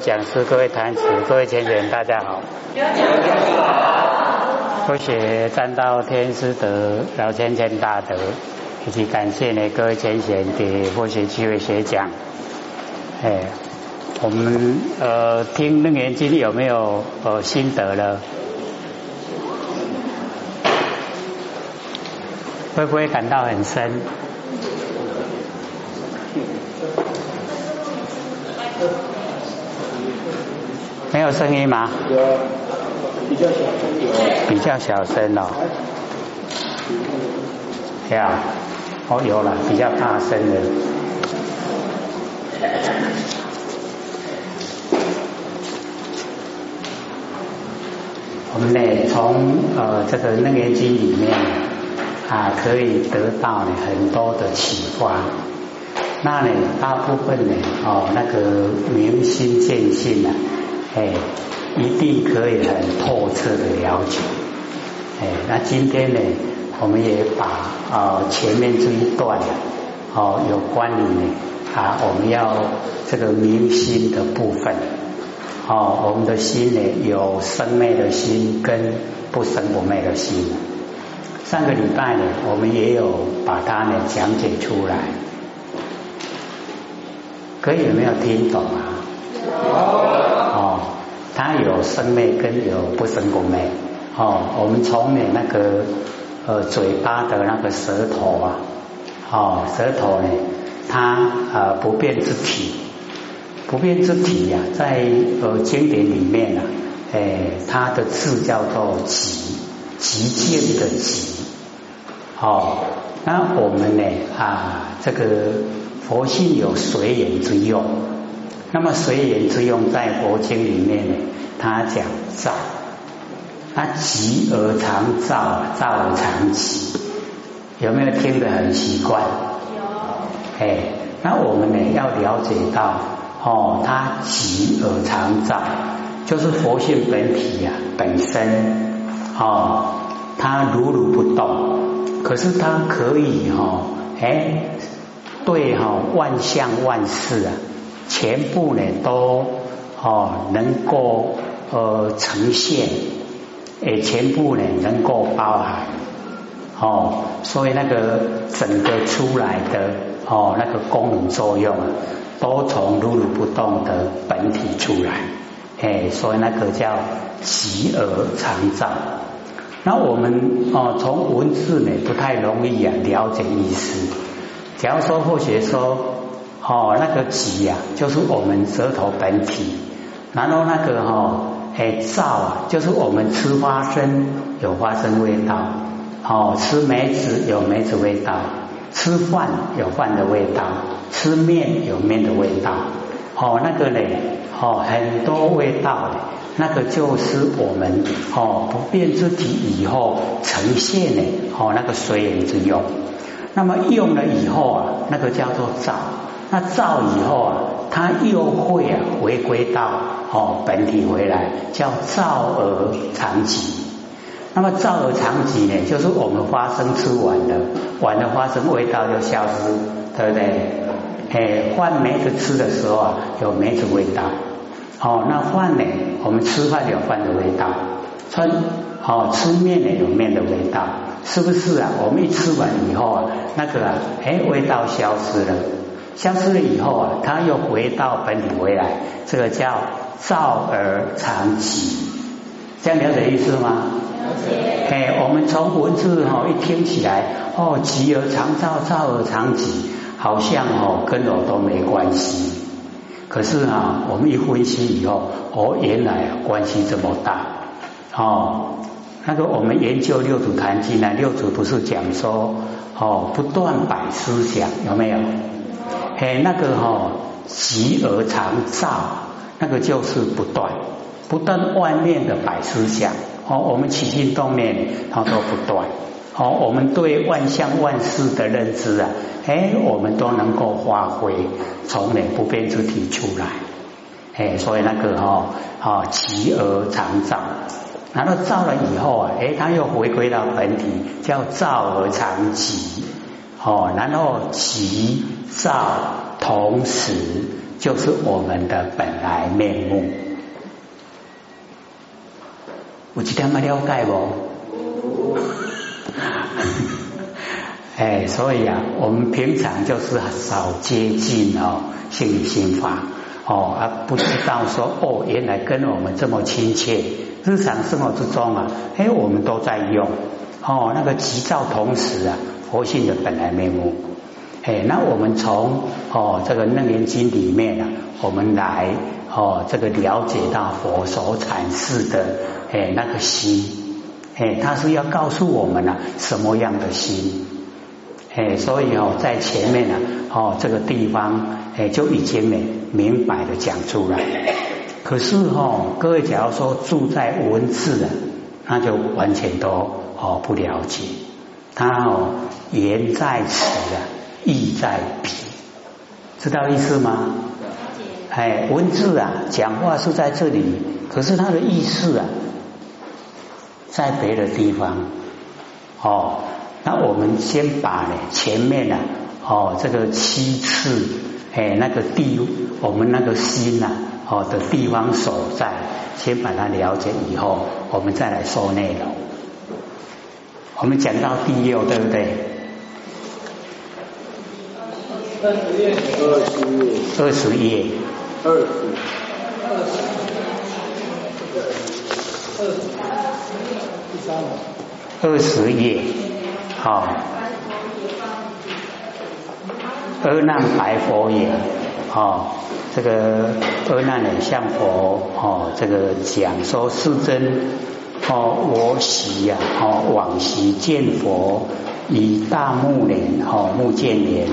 讲师、各位坛子、各位前人，大家好。多谢占到天师德、老千千大德，以及感谢呢各位前贤给佛学机会学讲。哎，我们呃听楞严经有没有呃心得了？会不会感到很深？没有声音吗？有，比较小声比较小声哦。呀，哦有了，比较大声的。我们呢，从呃这个楞严经里面啊，可以得到呢很多的启发。那呢，大部分呢，哦那个明心见性啊。哎，一定可以很透彻的了解。哎，那今天呢，我们也把啊前面这一段哦有关于呢啊我们要这个明心的部分，哦我们的心呢有生昧的心跟不生不昧的心。上个礼拜呢，我们也有把它呢讲解出来，可以有没有听懂啊？它有生灭跟有不生不灭。哦，我们从你那个呃嘴巴的那个舌头啊，哦舌头呢，它呃不变之体，不变之体呀，在呃经典里面啊，哎它的字叫做极，极见的极。哦，那我们呢啊这个佛性有随缘之用。那么随缘之用，在佛经里面呢，他讲造，他极而常造，造而常极，有没有听得很奇怪？有。哎，那我们呢要了解到，哦，他极而常造，就是佛性本体呀，本身，哦，它如如不动，可是它可以哈，哎，对哈，万象万事啊。全部呢都哦能够呃呈现，诶全部呢能够包含哦，所以那个整个出来的哦那个功能作用啊，都从如如不动的本体出来，诶所以那个叫极而常照。那我们哦从文字呢不太容易啊了解意思，假如说或许说。哦，那个极呀，就是我们舌头本体。然后那个哈，哎燥啊，就是我们吃花生有花生味道，哦，吃梅子有梅子味道，吃饭有饭的味道，吃面有面的味道。哦，那个嘞，哦，很多味道，那个就是我们哦不变之体以后呈现的哦那个随缘之用。那么用了以后啊，那个叫做燥。那造以后啊，它又会啊回归到哦本体回来，叫造而常寂。那么造而常寂呢，就是我们花生吃完了，完了花生味道就消失，对不对？哎，换梅子吃的时候啊，有梅子味道。哦，那饭呢，我们吃饭有饭的味道，吃哦吃面呢有面的味道，是不是啊？我们一吃完以后啊，那个啊，哎味道消失了。消失了以后啊，它又回到本体回来，这个叫造而常寂，这样了解意思吗？了解。哎，我们从文字哈一听起来，哦，寂而常造，造而常寂，好像哦跟我都没关系。可是啊，我们一分析以后，哦，原来关系这么大。哦，那个我们研究六祖坛经呢，六祖不是讲说，哦，不断摆思想，有没有？哎，那个哈，极而常照，那个就是不断，不断外面的百思想，哦，我们起心动念，它都不断，哦，我们对万象万事的认知啊，哎，我们都能够发挥，从那不变之体出来，哎，所以那个哈，啊，极而常照，然后照了以后啊，哎，它又回归到本体，叫照而常极。哦，然后急躁同时就是我们的本来面目。有这点么了解不？哎，所以啊，我们平常就是少接近哦，心理心法哦，而不知道说哦，原来跟我们这么亲切，日常生活之中啊，哎，我们都在用哦，那个急躁同时啊，佛性的本来面目。哎，那我们从哦这个楞严经里面啊，我们来哦这个了解到佛所阐释的哎那个心，哎，他是要告诉我们啊什么样的心。哎，所以哦，在前面呢，哦，这个地方哎就已经呢明白的讲出来。可是哦，各位假如说住在文字啊，那就完全都哦不了解。他哦言在此啊，意在彼，知道意思吗？哎，文字啊，讲话是在这里，可是他的意思啊，在别的地方哦。那我们先把呢前面呢哦这个七次哎那个地我们那个心呐哦的地方所在，先把它了解以后，我们再来说内容。我们讲到第六，对不对？二十页，二十页，二十，二十，第三二十页。好，阿难白佛也，哦，这个阿难呢向佛哦，这个讲说世尊，哦，我喜呀，哦，往昔见佛以大目连，哦，目犍连，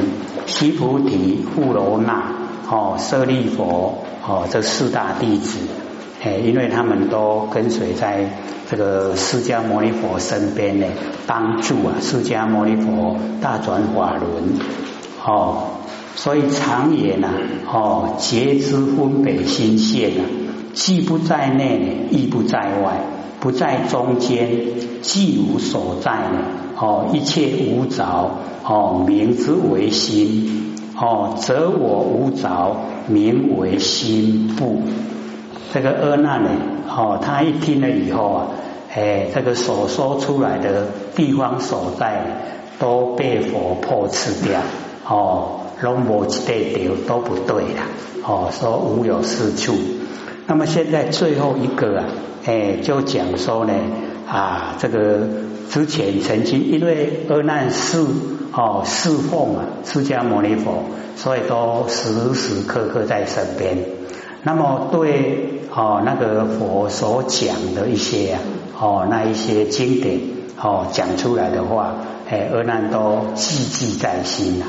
须菩提，富罗那，哦，舍利佛，哦，这四大弟子，哎，因为他们都跟随在。这个释迦牟尼佛身边呢，帮助啊，释迦牟尼佛大转法轮哦，所以常言呐哦，觉知分北心现啊，既不在内，亦不在外，不在中间，既无所在呢哦，一切无着哦，名之为心哦，则我无着，名为心不。这个阿难呢，哦，他一听了以后啊，哎，这个所说出来的地方所在都被佛破斥掉，哦，龙无一对丢都不对了，哦，说无有是处。那么现在最后一个啊，哎，就讲说呢，啊，这个之前曾经因为阿难侍哦侍奉啊释迦牟尼佛，所以都时时刻刻在身边。那么对。哦，那个佛所讲的一些啊，哦，那一些经典哦，讲出来的话，哎，阿难都记记在心呐。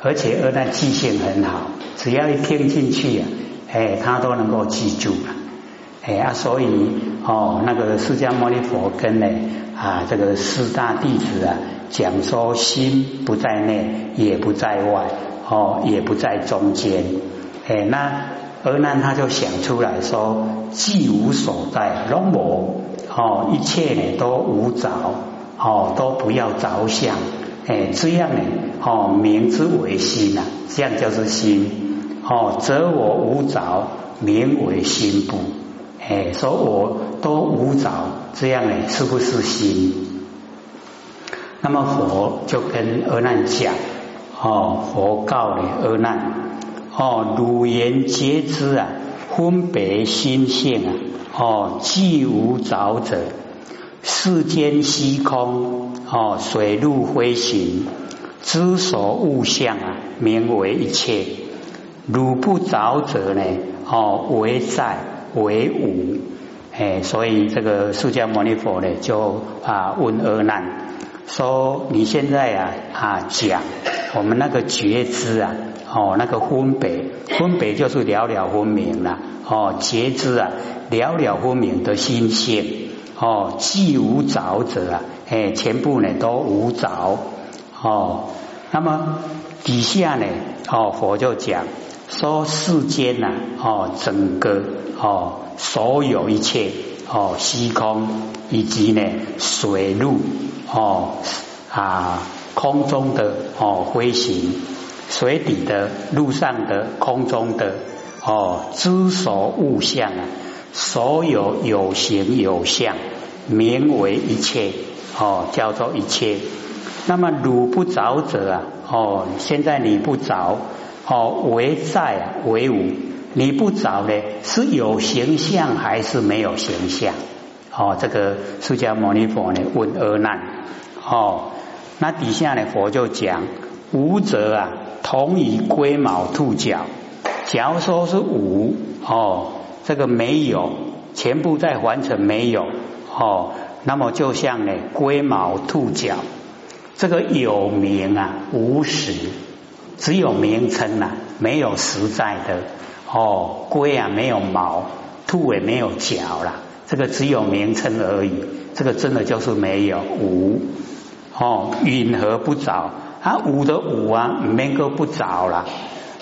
而且阿难记性很好，只要一听进去啊，哎，他都能够记住了。哎啊，所以哦，那个释迦牟尼佛跟呢啊，这个四大弟子啊，讲说心不在内，也不在外，哦，也不在中间。哎，那。而难他就想出来说：既无所在，龙无哦，一切呢都无着哦，都不要着相，哎，这样呢哦，名之为心呐，这样就是心哦，则我无着，名为心不，哎，说我都无着，这样呢是不是心？那么佛就跟阿难讲哦，佛告呢阿难。哦，汝言皆知啊，分别心性啊，哦，既无着者，世间虚空，哦，水陆飞行，知所物象啊，名为一切。汝不着者呢，哦，为在为无，哎，所以这个释迦牟尼佛呢，就啊问阿难说：你现在啊啊讲我们那个觉知啊。哦，那个分别，分别就是了了分明了。哦，觉知啊，了了分明的心性。哦，既无着者啊，哎，全部呢都无着。哦，那么底下呢，哦，佛就讲说世间呐，哦，整个哦，所有一切哦，虚空以及呢水陆哦啊空中的哦飞行。水底的、路上的、空中的哦，知所物象啊，所有有形有相，名为一切哦，叫做一切。那么汝不着者啊，哦，现在你不着哦，为在为无，你不找呢，是有形象还是没有形象？哦，这个释迦牟尼佛呢问阿难哦，那底下呢佛就讲无者啊，同以龟毛兔角。假如说是无哦，这个没有，全部在完成没有哦，那么就像呢龟毛兔角，这个有名啊无实，只有名称啊，没有实在的哦，龟啊没有毛，兔也没有脚啦，这个只有名称而已，这个真的就是没有无哦，允何不着啊？无的无啊，没个不着了。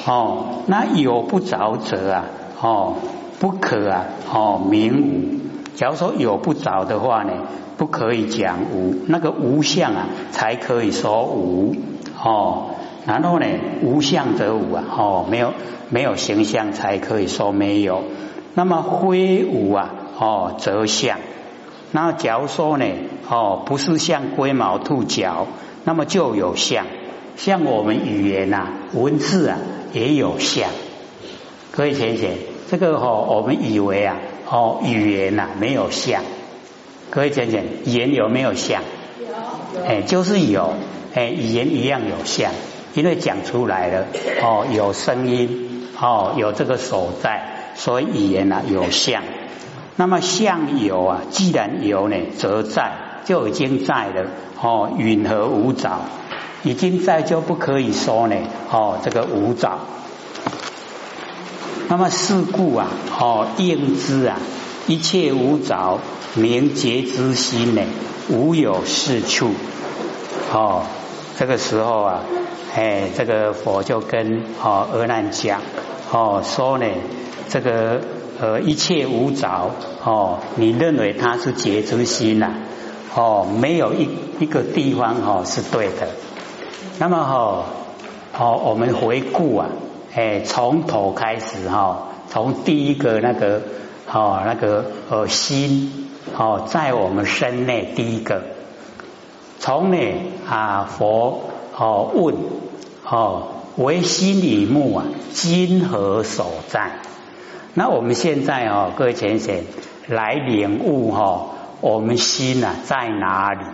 哦，那有不着者啊，哦，不可啊，哦，名无。假如说有不着的话呢，不可以讲无，那个无相啊，才可以说无。哦，然后呢，无相则无啊，哦，没有没有形象才可以说没有。那么非无啊，哦，则相。那假如说呢，哦，不是像龟毛兔角，那么就有相。像我们语言呐，文字啊。也有相，各位浅浅，这个哦，我们以为啊，哦，语言呐没有相，各位浅浅，语言有没有相？有，哎，就是有，哎，语言一样有相，因为讲出来了，哦，有声音，哦，有这个所在，所以语言呐有相。那么相有啊，既然有呢，则在就已经在了，哦，允和无着。已经在就不可以说呢，哦，这个无着。那么是故啊，哦，应知啊，一切无着，明觉之心呢，无有是处。哦，这个时候啊，哎，这个佛就跟哦阿难讲，哦，说呢，这个呃一切无着，哦，你认为它是觉之心呐？哦，没有一一个地方哦是对的。那么哈，好，我们回顾啊，哎，从头开始哈，从第一个那个，哦，那个呃心，哦，在我们身内第一个，从呢啊佛哦问哦为心里目啊，今何所在？那我们现在哦，各位浅显来领悟哈，我们心啊在哪里？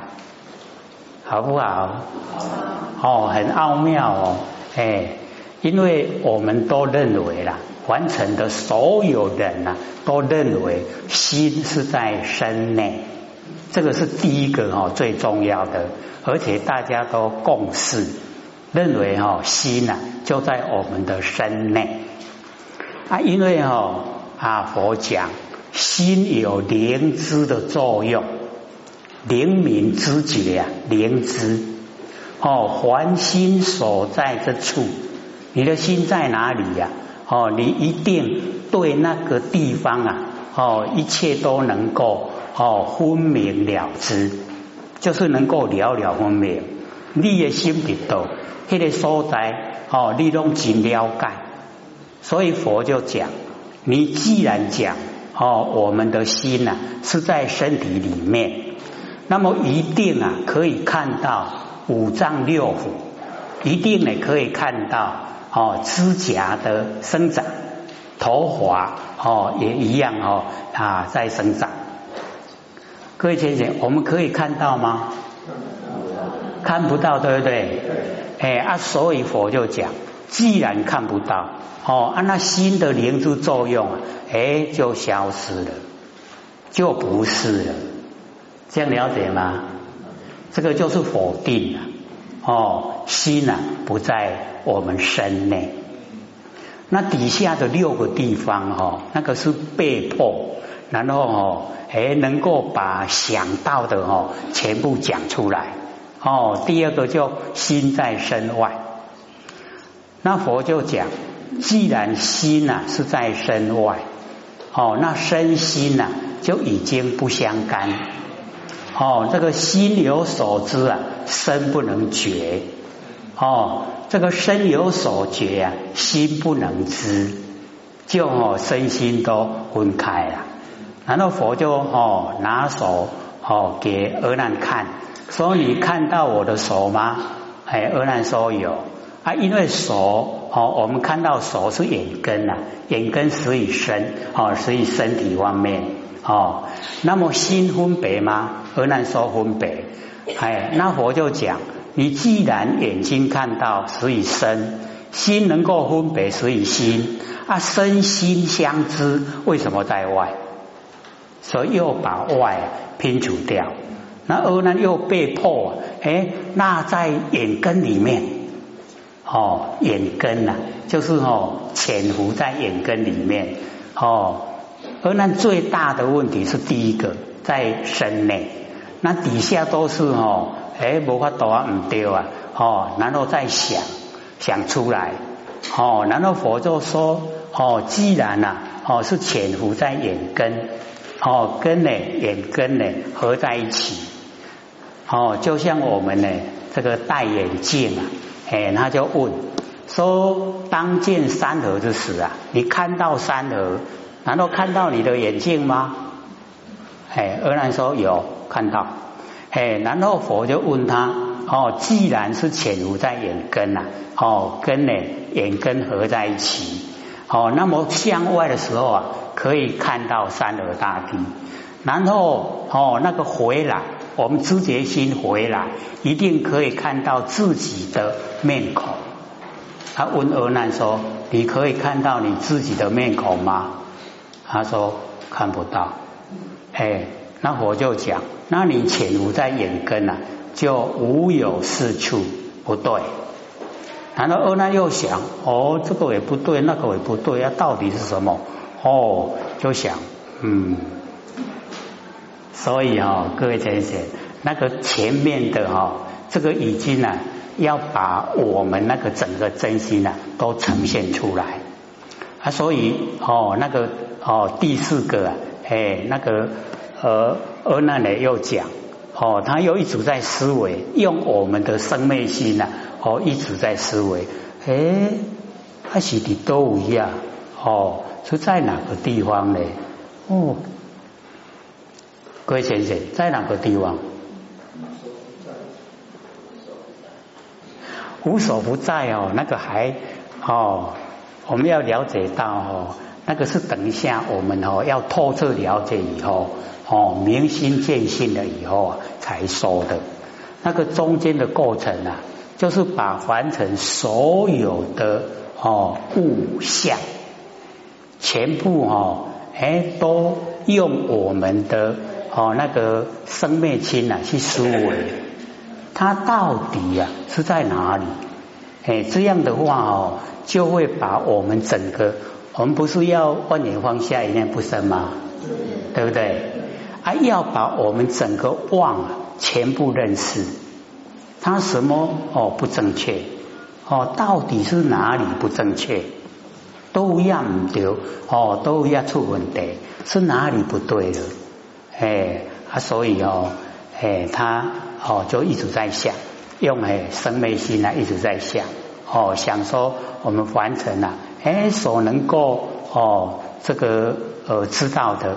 好不好？哦，很奥妙哦，哎，因为我们都认为啦，完成的所有人呐，都认为心是在身内，这个是第一个哦，最重要的，而且大家都共识，认为哦，心呐就在我们的身内啊，因为哦，啊佛讲心有灵知的作用。灵敏知觉啊，灵知哦，凡心所在之处，你的心在哪里呀？哦，你一定对那个地方啊，哦，一切都能够哦分明了之，就是能够了了分明。你的心里头，那个所在哦，你拢尽了解。所以佛就讲，你既然讲哦，我们的心呐是在身体里面。那么一定啊，可以看到五脏六腑，一定呢可以看到哦，指甲的生长，头发哦也一样哦啊在生长。各位先生，我们可以看到吗？看不到，对不对？哎啊，所以佛就讲，既然看不到哦，啊那心的灵珠作用，哎就消失了，就不是了。这样了解吗？这个就是否定了哦，心呢不在我们身内。那底下的六个地方哈，那个是被迫，然后哦，哎，能够把想到的哦全部讲出来哦。第二个就心在身外，那佛就讲，既然心呐是在身外，哦，那身心呐就已经不相干。哦，这个心有所知啊，身不能觉。哦，这个身有所觉啊，心不能知。就哦身心都分开了。然后佛就哦拿手哦给阿难看，说你看到我的手吗？哎，阿难说有啊，因为手哦，我们看到手是眼根呐，眼根属于身哦，属于身体方面哦。那么心分别吗？阿难说分别。哎，那佛就讲，你既然眼睛看到属于身，心能够分别属于心啊，身心相知，为什么在外？所以又把外拼除掉，那而呢又被迫哎，那在眼根里面。哦，眼根呐，就是哦潜伏在眼根里面。哦，而那最大的问题是第一个在身内，那底下都是哦，哎，无法度啊，唔对啊，哦，然后再想想出来，哦，然后佛就说哦，既然呐，哦是潜伏在眼根。哦，根呢，眼根呢合在一起，哦，就像我们呢这个戴眼镜啊，哎，他就问说：当见山河之时啊，你看到山河，难道看到你的眼镜吗？哎，阿难说有看到，哎，然后佛就问他：哦，既然是潜伏在眼根呐，哦，根呢眼根合在一起，哦，那么向外的时候啊。可以看到山河大地，然后哦，那个回来，我们知觉心回来，一定可以看到自己的面孔。他问阿难说：“你可以看到你自己的面孔吗？”他说：“看不到。”哎，那我就讲：“那你潜伏在眼根啊，就无有是处，不对。”然后阿难又想：“哦，这个也不对，那个也不对，那到底是什么？”哦，就想，嗯，所以哈，各位先生，那个前面的哈，这个已经呢，要把我们那个整个真心呢，都呈现出来。啊，所以哦，那个哦，第四个啊，哎，那个呃，而那呢又讲，哦，他又一直在思维，用我们的生命心呐，哦，一直在思维，哎，他是的都一样，哦。是在哪个地方呢？哦，各位先生，在哪个地方？无所不在哦，那个还哦，我们要了解到哦，那个是等一下我们哦要透彻了解以后哦明心见性了以后啊才说的。那个中间的过程啊，就是把凡尘所有的哦物象。全部哈，哎，都用我们的哦那个生灭心呐去思维，它到底呀是在哪里？哎，这样的话哦，就会把我们整个，我们不是要万年放下一念不生吗？对不对？啊，要把我们整个妄全部认识，它什么哦不正确？哦，到底是哪里不正确？都一样唔对哦，都一样出问题，是哪里不对了？哎，啊，所以哦，哎，他哦就一直在想，用哎生昧心啊一直在想，哦，想说我们凡尘啊，哎，所能够哦这个呃知道的，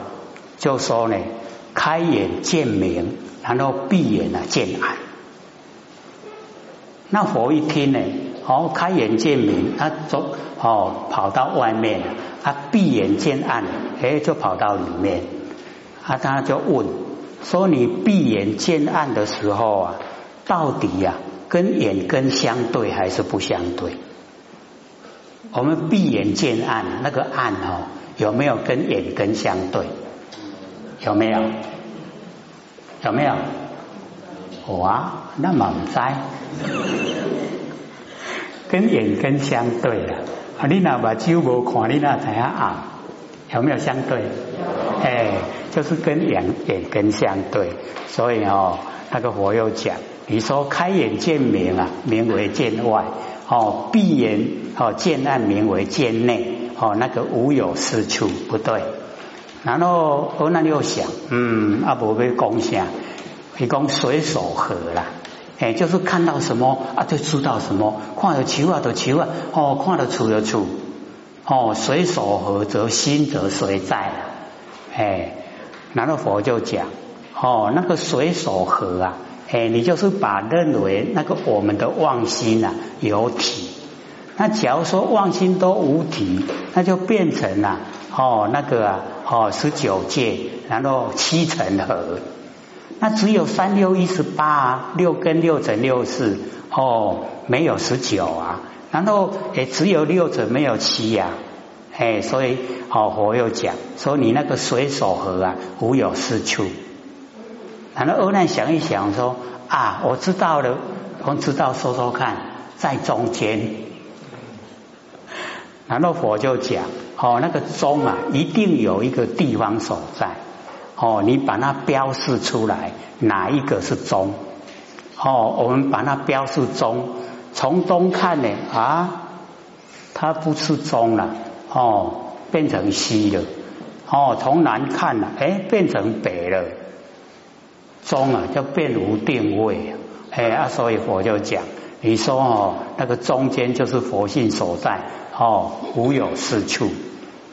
就说呢，开眼见明，然后闭眼啊见暗。那佛一听呢？哦，开眼见明，他走哦，跑到外面，他闭眼见暗，哎，就跑到里面，啊，他就问说：“你闭眼见暗的时候啊，到底呀，跟眼根相对还是不相对？我们闭眼见暗，那个暗哦，有没有跟眼根相对？有没有？有没有？哇，那么在。”跟眼根相对了，啊，你那把酒无看，你那怎样暗，有没有相对？哎，就是跟眼眼根相对，所以哦，那个佛又讲，你说开眼见明啊，名为见外；哦，闭眼哦见暗，名为见内。哦，那个无有是处，不对。然后我那又想，嗯，阿伯被讲下，你讲随手合啦。哎，就是看到什么啊，就知道什么；看到球啊，就球啊；哦，看到处就处。哦，水所合则心则水在了。哎，然后佛就讲，哦，那个水所合啊，哎，你就是把认为那个我们的妄心啊有体，那假如说妄心都无体，那就变成了哦那个啊哦十九界，然后七成合。那只有三六一十八啊，六跟六乘六四哦，没有十九啊。然后也只有六者没有七呀，哎，所以哦，佛又讲说你那个水手河啊，无有是处。然后欧难想一想说啊，我知道了，我知道说说看，在中间。然后佛就讲哦，那个中啊，一定有一个地方所在。哦，你把它标示出来，哪一个是中？哦，我们把它标示中，从中看呢啊，它不是中了，哦，变成西了。哦，从南看呢，哎，变成北了。中啊，就变无定位。哎啊，所以佛就讲，你说哦，那个中间就是佛性所在，哦，无有是处。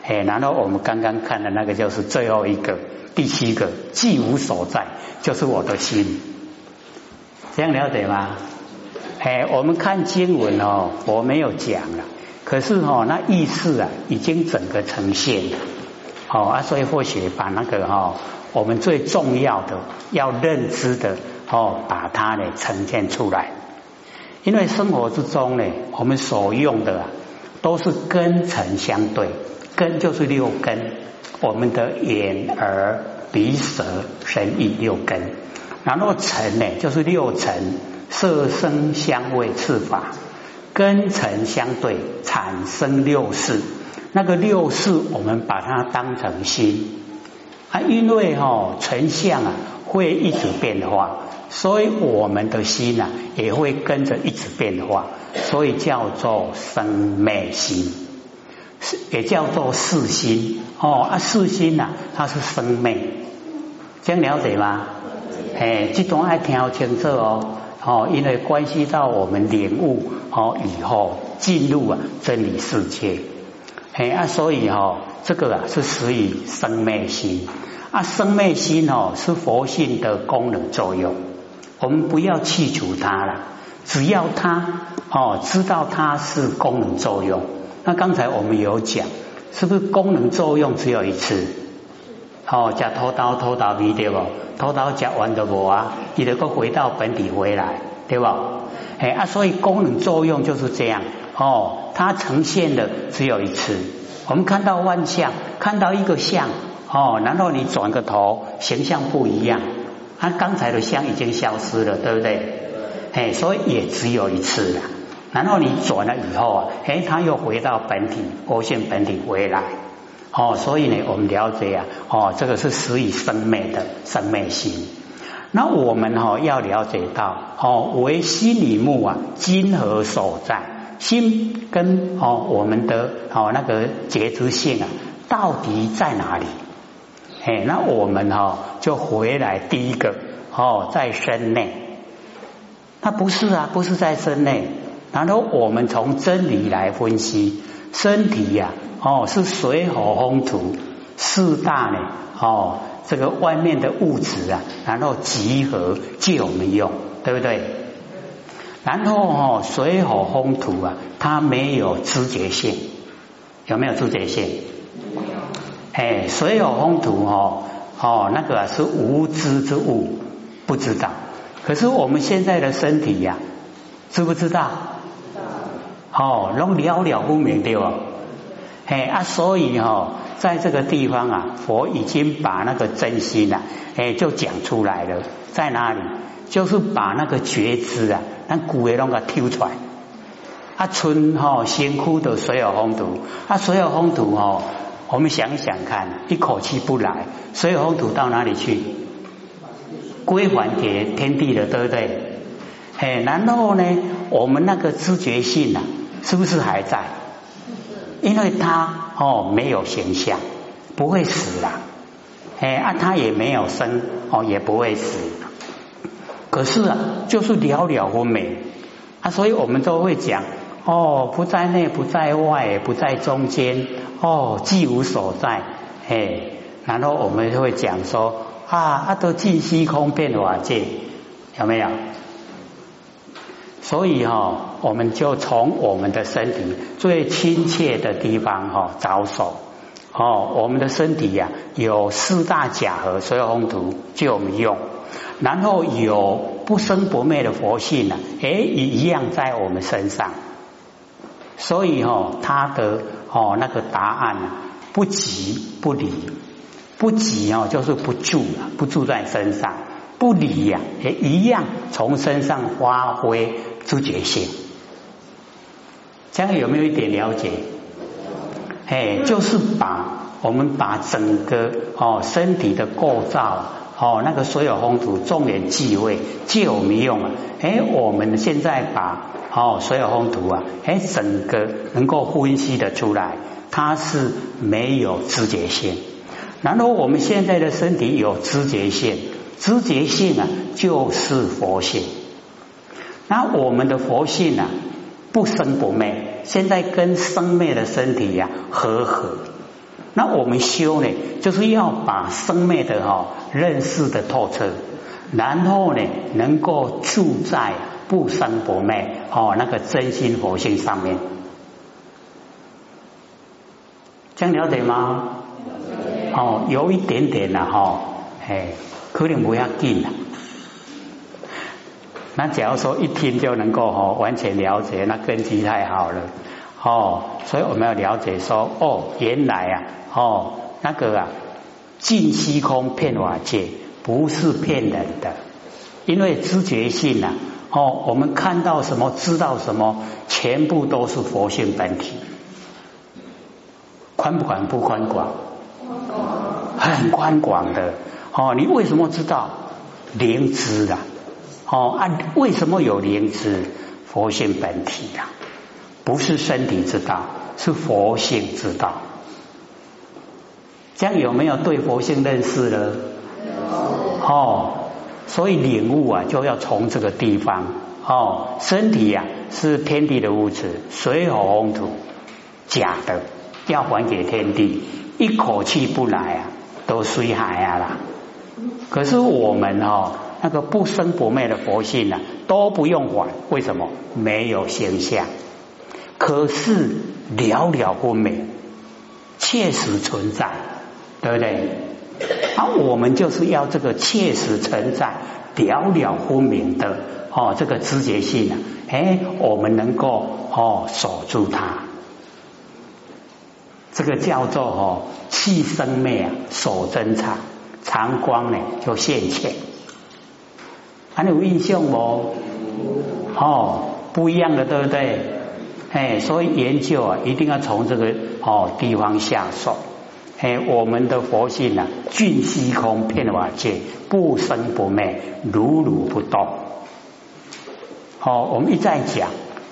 哎，然后我们刚刚看的那个就是最后一个。第七个，既无所在，就是我的心，这样了解吗？哎，我们看经文哦，我没有讲了，可是哦，那意思啊，已经整个呈现了，好啊，所以或许把那个哈，我们最重要的要认知的哦，把它呢呈现出来，因为生活之中呢，我们所用的啊都是根尘相对，根就是六根。我们的眼、耳、鼻、舌、身、意六根，然后尘呢，就是六尘，色、声、香味、触、法，根尘相对，产生六识。那个六识，我们把它当成心啊，因为哈成相啊会一直变化，所以我们的心啊也会跟着一直变化，所以叫做生灭心。也叫做四心。哦啊，四心呐，它是生命，这样了解吗？哎，这段爱听清楚哦。哦，因为关系到我们领悟哦以后进入啊真理世界，哎啊，所以哦这个啊是属于生灭心。啊，生灭心哦是佛性的功能作用，我们不要去除它了，只要它哦知道它是功能作用。那刚才我们有讲，是不是功能作用只有一次？哦，夹偷刀偷刀皮对不？偷刀夹完的不啊？你能够回到本体回来，对不？哎啊，所以功能作用就是这样哦，它呈现的只有一次。我们看到万象，看到一个像哦，然后你转个头，形象不一样，它刚才的像已经消失了，对不对？哎，所以也只有一次了。然后你转了以后啊，哎，他又回到本体，佛性本体回来，哦，所以呢，我们了解啊，哦，这个是死以生灭的生灭心。那我们哈要了解到，哦，为心里目啊，今何所在？心跟哦我们的哦那个觉知性啊，到底在哪里？哎，那我们哈就回来第一个哦，在身内。那不是啊，不是在身内。然后我们从真理来分析，身体呀，哦，是水火风土四大呢，哦，这个外面的物质啊，然后集合借我们用，对不对？然后哦，水火风土啊，它没有知觉性，有没有知觉性？没有。哎，水火风土哦，哦，那个是无知之物，不知道。可是我们现在的身体呀，知不知道？哦，拢了了不明对吧？哎啊，所以哈，在这个地方啊，佛已经把那个真心啊，哎，就讲出来了，在哪里？就是把那个觉知啊，那古人拢个抽出来。啊，春哈辛苦的水有风土，啊，水有风土哦，我们想想看，一口气不来，水有风土到哪里去？归还给天地了，对不对？哎，然后呢，我们那个知觉性啊。是不是还在？因为他哦没有形象，不会死啦。哎啊，他也没有生哦，也不会死。可是啊，就是了了分明啊，所以我们都会讲哦，不在内，不在外，不在中间，哦，既无所在，哎，然后我们就会讲说啊，啊都尽虚空变法界，有没有？所以哈，我们就从我们的身体最亲切的地方哈着手。哦，我们的身体呀，有四大假合所有宏图就我们用，然后有不生不灭的佛性呢，哎，也一样在我们身上。所以哈，他的哦那个答案呢，不急不离，不急哦就是不住不住在身上，不离呀也一样从身上发挥知觉性。这样有没有一点了解？哎，就是把我们把整个哦身体的构造哦那个所有风土重点忌讳借我们用啊，哎，我们现在把哦所有风土啊，哎整个能够分析的出来，它是没有知觉性。然后我们现在的身体有知觉性，知觉性啊就是佛性。那我们的佛性啊。不生不灭，现在跟生灭的身体呀和合。那我们修呢，就是要把生灭的哈认识的透彻，然后呢能够住在不生不灭哦那个真心佛性上面。这样了解吗？哦，有一点点了哈，哎，可能不要紧了。那假如说一听就能够哦完全了解，那根基太好了。哦，所以我们要了解说哦，原来啊哦那个啊尽虚空骗法界不是骗人的，因为知觉性呐哦，我们看到什么知道什么，全部都是佛性本体，宽不宽不宽广？很宽广的。哦，你为什么知道？灵知啊？哦，按为什么有灵知？佛性本体呀，不是身体知道，是佛性知道。这样有没有对佛性认识了？哦，所以领悟啊，就要从这个地方。哦，身体呀是天地的物质，水火风土假的，要还给天地，一口气不来啊，都水海啊啦。可是我们哦。那个不生不灭的佛性呢，都不用管，为什么？没有形象，可是了了分明，切实存在，对不对？而我们就是要这个切实存在、了了分明的哦，这个知觉性啊，哎，我们能够哦守住它，这个叫做哦气生灭啊，守真常，常光呢就现前。还有印象不？哦，不一样的，对不对？哎，所以研究啊，一定要从这个哦地方下手。哎，我们的佛性啊，尽虚空遍法界，不生不灭，如如不动。好，我们一再讲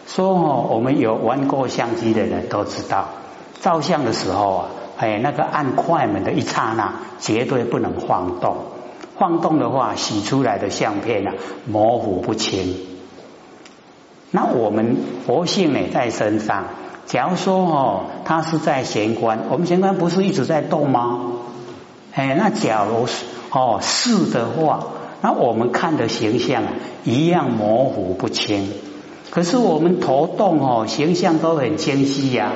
说哦，我们有玩过相机的人都知道，照相的时候啊，哎，那个按快门的一刹那，绝对不能晃动。晃动的话，洗出来的相片啊，模糊不清。那我们佛性呢，在身上。假如说哦，它是在玄关，我们玄关不是一直在动吗？哎，那假如是哦是的话，那我们看的形象，一样模糊不清。可是我们头动哦，形象都很清晰呀。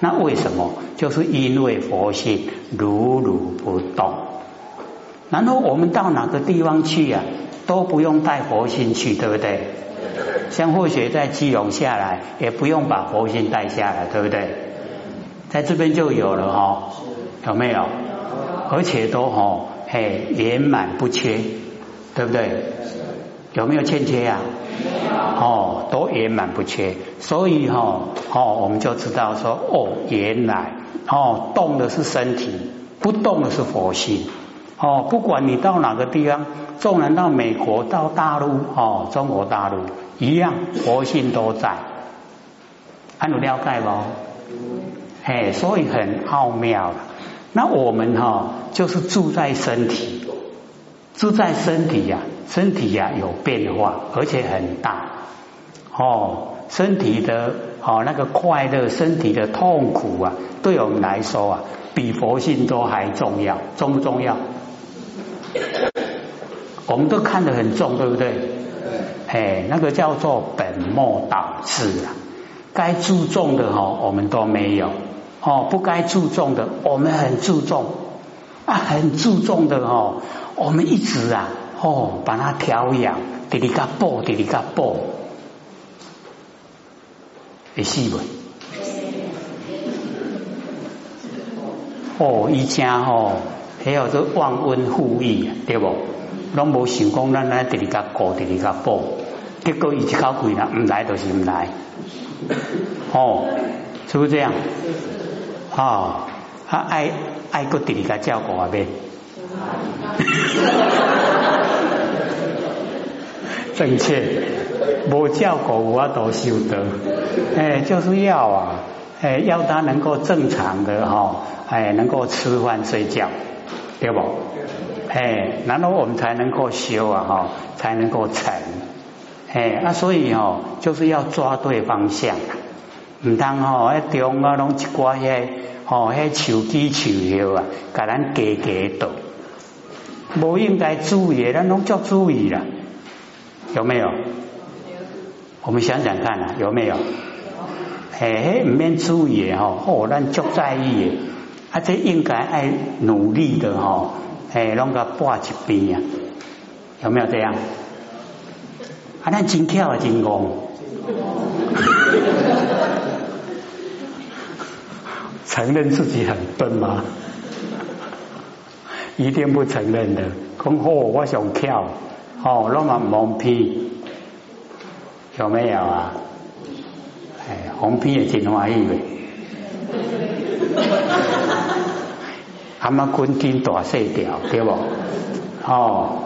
那为什么？就是因为佛性如如不动。然后我们到哪个地方去呀，都不用带佛心去，对不对？像或许在基隆下来，也不用把佛心带下来，对不对？在这边就有了哈，有没有？而且都哈，嘿，圆满不缺，对不对？有没有欠缺呀？哦，都圆满不缺，所以哈，哦，我们就知道说，哦，原来哦，动的是身体，不动的是佛性。哦，不管你到哪个地方，纵然到美国、到大陆、哦，中国大陆一样，佛性都在。还有了解不？哎，所以很奥妙那我们哈，就是住在身体，住在身体呀，身体呀有变化，而且很大。哦，身体的哦那个快乐，身体的痛苦啊，对我们来说啊，比佛性都还重要，重不重要？我们都看得很重，对不对？哎，那个叫做本末倒置啊！该注重的哦，我们都没有哦；不该注重的，我们很注重啊，很注重的哦，我们一直啊哦，把它调养，滴滴嘎啵，滴滴嘎啵，会死不？哦，一家哦，还有这忘恩负义，对不？拢无想讲，咱来第二家过，第二家报，结果伊一口气啦，唔来就是唔来，哦，是不是这样？哦，啊爱爱个第二个照顾啊呗，正确，无照顾我都修得，哎，就是要啊，哎，要他能够正常的哈，哎，能够吃饭睡觉，对不？哎，然后我们才能够修啊，哈，才能够成。哎，啊，所以哦，就是要抓对方向，唔当哦，一中啊，拢一挂遐，吼，迄手机手摇啊，甲咱加加倒，无应该注意，咱拢叫注意啦，有没有？我们想想看啊，有没有？哎，唔免注意哦，哦，咱足在意，啊，这应该爱努力的吼。哎，弄个挂一边啊，有没有这样？啊，那真巧啊，真功，承认自己很笨吗？一定不承认的。讲好，我想跳，哦，那么蒙皮，有没有啊？哎，红皮也真欢喜的。阿妈滚筋大细条，对不？哦，